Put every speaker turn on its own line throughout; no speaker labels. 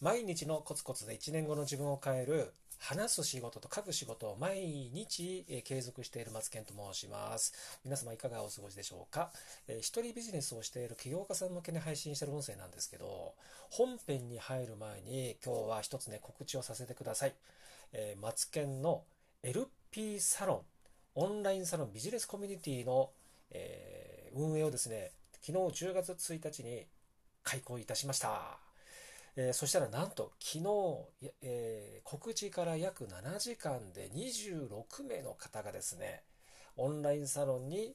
毎日のコツコツで1年後の自分を変える話す仕事と書く仕事を毎日、継続している松健と申します。皆様いかがお過ごしでしょうか、えー、一人ビジネスをしている起業家さん向けに配信している音声なんですけど、本編に入る前に今日は一つね、告知をさせてください。えー、松健の LP サロン、オンラインサロンビジネスコミュニティの、えー、運営をですね、昨日10月1日に開講いたしました。えー、そしたらなんと昨日、えー、告知から約7時間で26名の方がですね、オンラインサロンに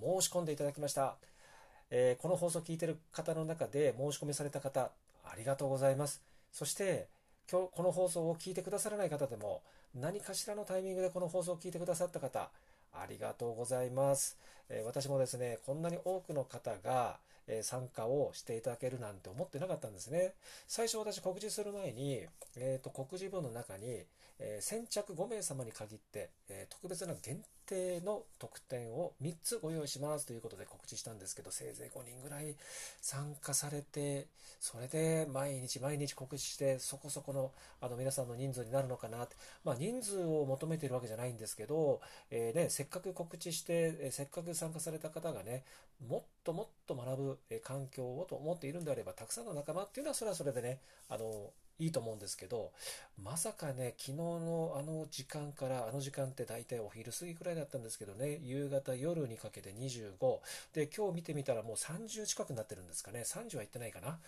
申し込んでいただきました。えー、この放送を聞いている方の中で申し込みされた方、ありがとうございます。そして、今日この放送を聞いてくださらない方でも、何かしらのタイミングでこの放送を聞いてくださった方、ありがとうございます。えー、私もですね、こんなに多くの方が、え参加をしていただけるなんて思ってなかったんですね。最初私告知する前に、えーと、告示文の中に、えー、先着5名様に限って、えー、特別な限定の特典を3つご用意しますということで告知したんですけど、せいぜい5人ぐらい参加されて、それで毎日毎日告知して、そこそこのあの皆さんの人数になるのかなって、まあ、人数を求めているわけじゃないんですけど、えー、ね、せっかく告知して、えせっかく参加された方がね、もっともっと学ぶ、え環境をと思っているんであれば、たくさんの仲間っていうのは、それはそれでね、あの、いいと思うんですけど、まさかね、昨日のあの時間から、あの時間って大体お昼過ぎくらいだったんですけどね、夕方、夜にかけて25、で、今日見てみたらもう30近くなってるんですかね、30は行ってないかな。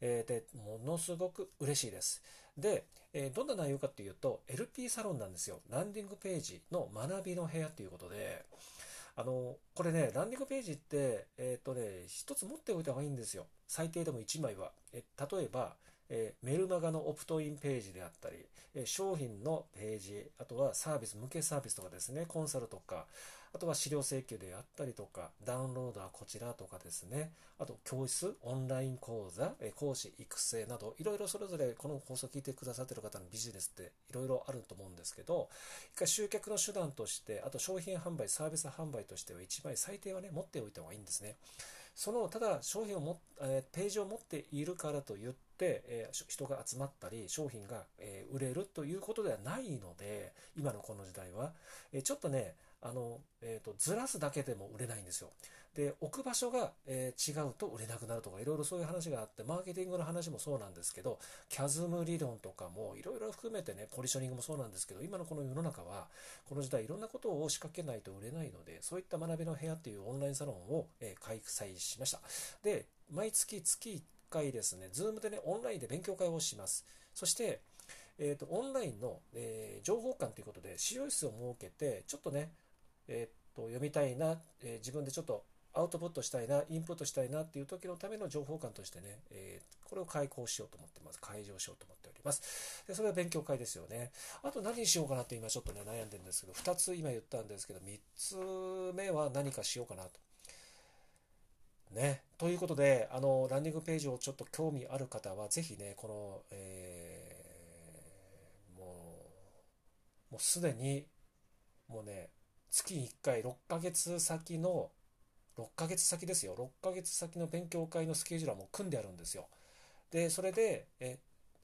えー、で、ものすごく嬉しいです。で、えー、どんな内容かっていうと、LP サロンなんですよ。ランディングページの学びの部屋ということで、あの、これね、ランディングページって、えっ、ー、とね、一つ持っておいた方がいいんですよ。最低でも1枚は。え例えば、えー、メルマガのオプトインページであったり、えー、商品のページ、あとはサービス、向けサービスとかですね、コンサルとか、あとは資料請求であったりとか、ダウンロードはこちらとかですね、あと教室、オンライン講座、えー、講師育成など、いろいろそれぞれこの放送を聞いてくださっている方のビジネスっていろいろあると思うんですけど、一回集客の手段として、あと商品販売、サービス販売としては一枚最低はね、持っておいた方がいいんですね。その、ただ商品をも、えー、ページを持っているからといって、えー、人が集まったり、商品が、えー、売れるということではないので、今のこの時代は、えちょっとね、あの、えっ、と、ずらすだけでも売れないんですよ。で、置く場所が、え違うと売れなくなるとか、いろいろそういう話があって、マーケティングの話もそうなんですけど、キャズム理論とかも、いろいろ含めてね、ポジショニングもそうなんですけど、今のこの世の中は、この時代いろんなことを仕掛けないと売れないので、そういった学びの部屋っていうオンラインサロンを、え開催しました。で、毎月月1回ですね、ズームでね、オンラインで勉強会をします。そして、えっ、ー、と、オンラインの、えー、情報館ということで、資料室を設けて、ちょっとね、えっ、ー、と、読みたいな、え自分でちょっとアウトプットしたいな、インプットしたいなっていう時のための情報館としてね、えー、これを開講しようと思ってます。開場しようと思っております。で、それは勉強会ですよね。あと何にしようかなって今ちょっとね、悩んでるんですけど、2つ今言ったんですけど、3つ目は何かしようかなと。ね。ということで、あの、ランディングページをちょっと興味ある方は、ぜひね、この、えー、もう、もうすでに、もうね、月1回6ヶ月先の6ヶ月先ですよ。6ヶ月先の勉強会のスケジュールはもう組んであるんですよ。で、それで、え、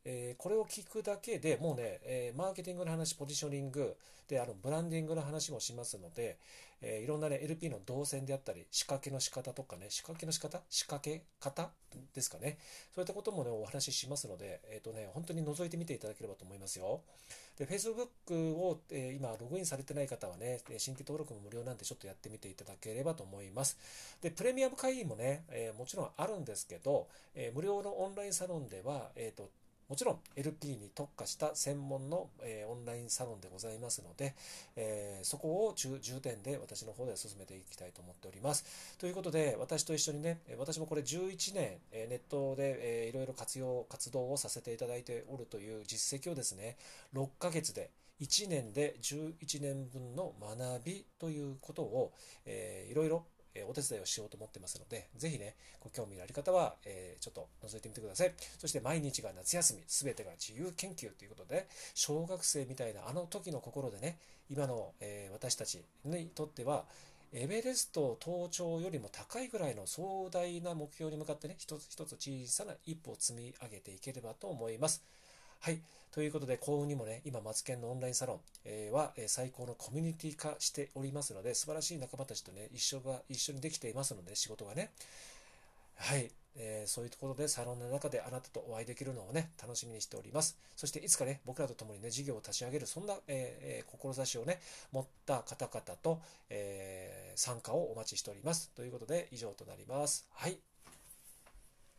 えー、これを聞くだけでもうね、えー、マーケティングの話、ポジショニング、で、あの、ブランディングの話もしますので、えー、いろんなね、LP の動線であったり、仕掛けの仕方とかね、仕掛けの仕方仕掛け方ですかね。そういったこともね、お話ししますので、えっ、とね、本当に覗いてみていただければと思いますよ。で、Facebook を、え今、ログインされてない方はね、新規登録も無料なんでちょっとやってみていただければと思います。で、プレミアム会員もね、えもちろんあるんですけど、え無料のオンラインサロンでは、えっ、と、もちろん LP に特化した専門の、えー、オンラインサロンでございますので、えー、そこを重点で私の方では進めていきたいと思っております。ということで、私と一緒にね、私もこれ11年、えネットで、えー、いろいろ活用、活動をさせていただいておるという実績をですね、6ヶ月で1年で11年分の学びということを、えー、いろいろえお手伝いをしようと思ってますので、ぜひね、ご興味のある方は、え、ちょっと覗いてみてください。そして毎日が夏休み、すべてが自由研究ということで、小学生みたいなあの時の心でね、今の、え、私たちにとっては、エベレスト登頂よりも高いぐらいの壮大な目標に向かってね、一つ一つ小さな一歩を積み上げていければと思います。はい。ということで、幸運にもね、今、マツケンのオンラインサロン、えー、は、えー、最高のコミュニティ化しておりますので、素晴らしい仲間たちとね、一緒が、一緒にできていますので、仕事がね。はい。えー、そういうところでサロンの中であなたとお会いできるのをね、楽しみにしております。そしていつかね、僕らと共にね、事業を立ち上げる、そんな、えー、志をね、持った方々と、えー、参加をお待ちしております。ということで、以上となります。はい。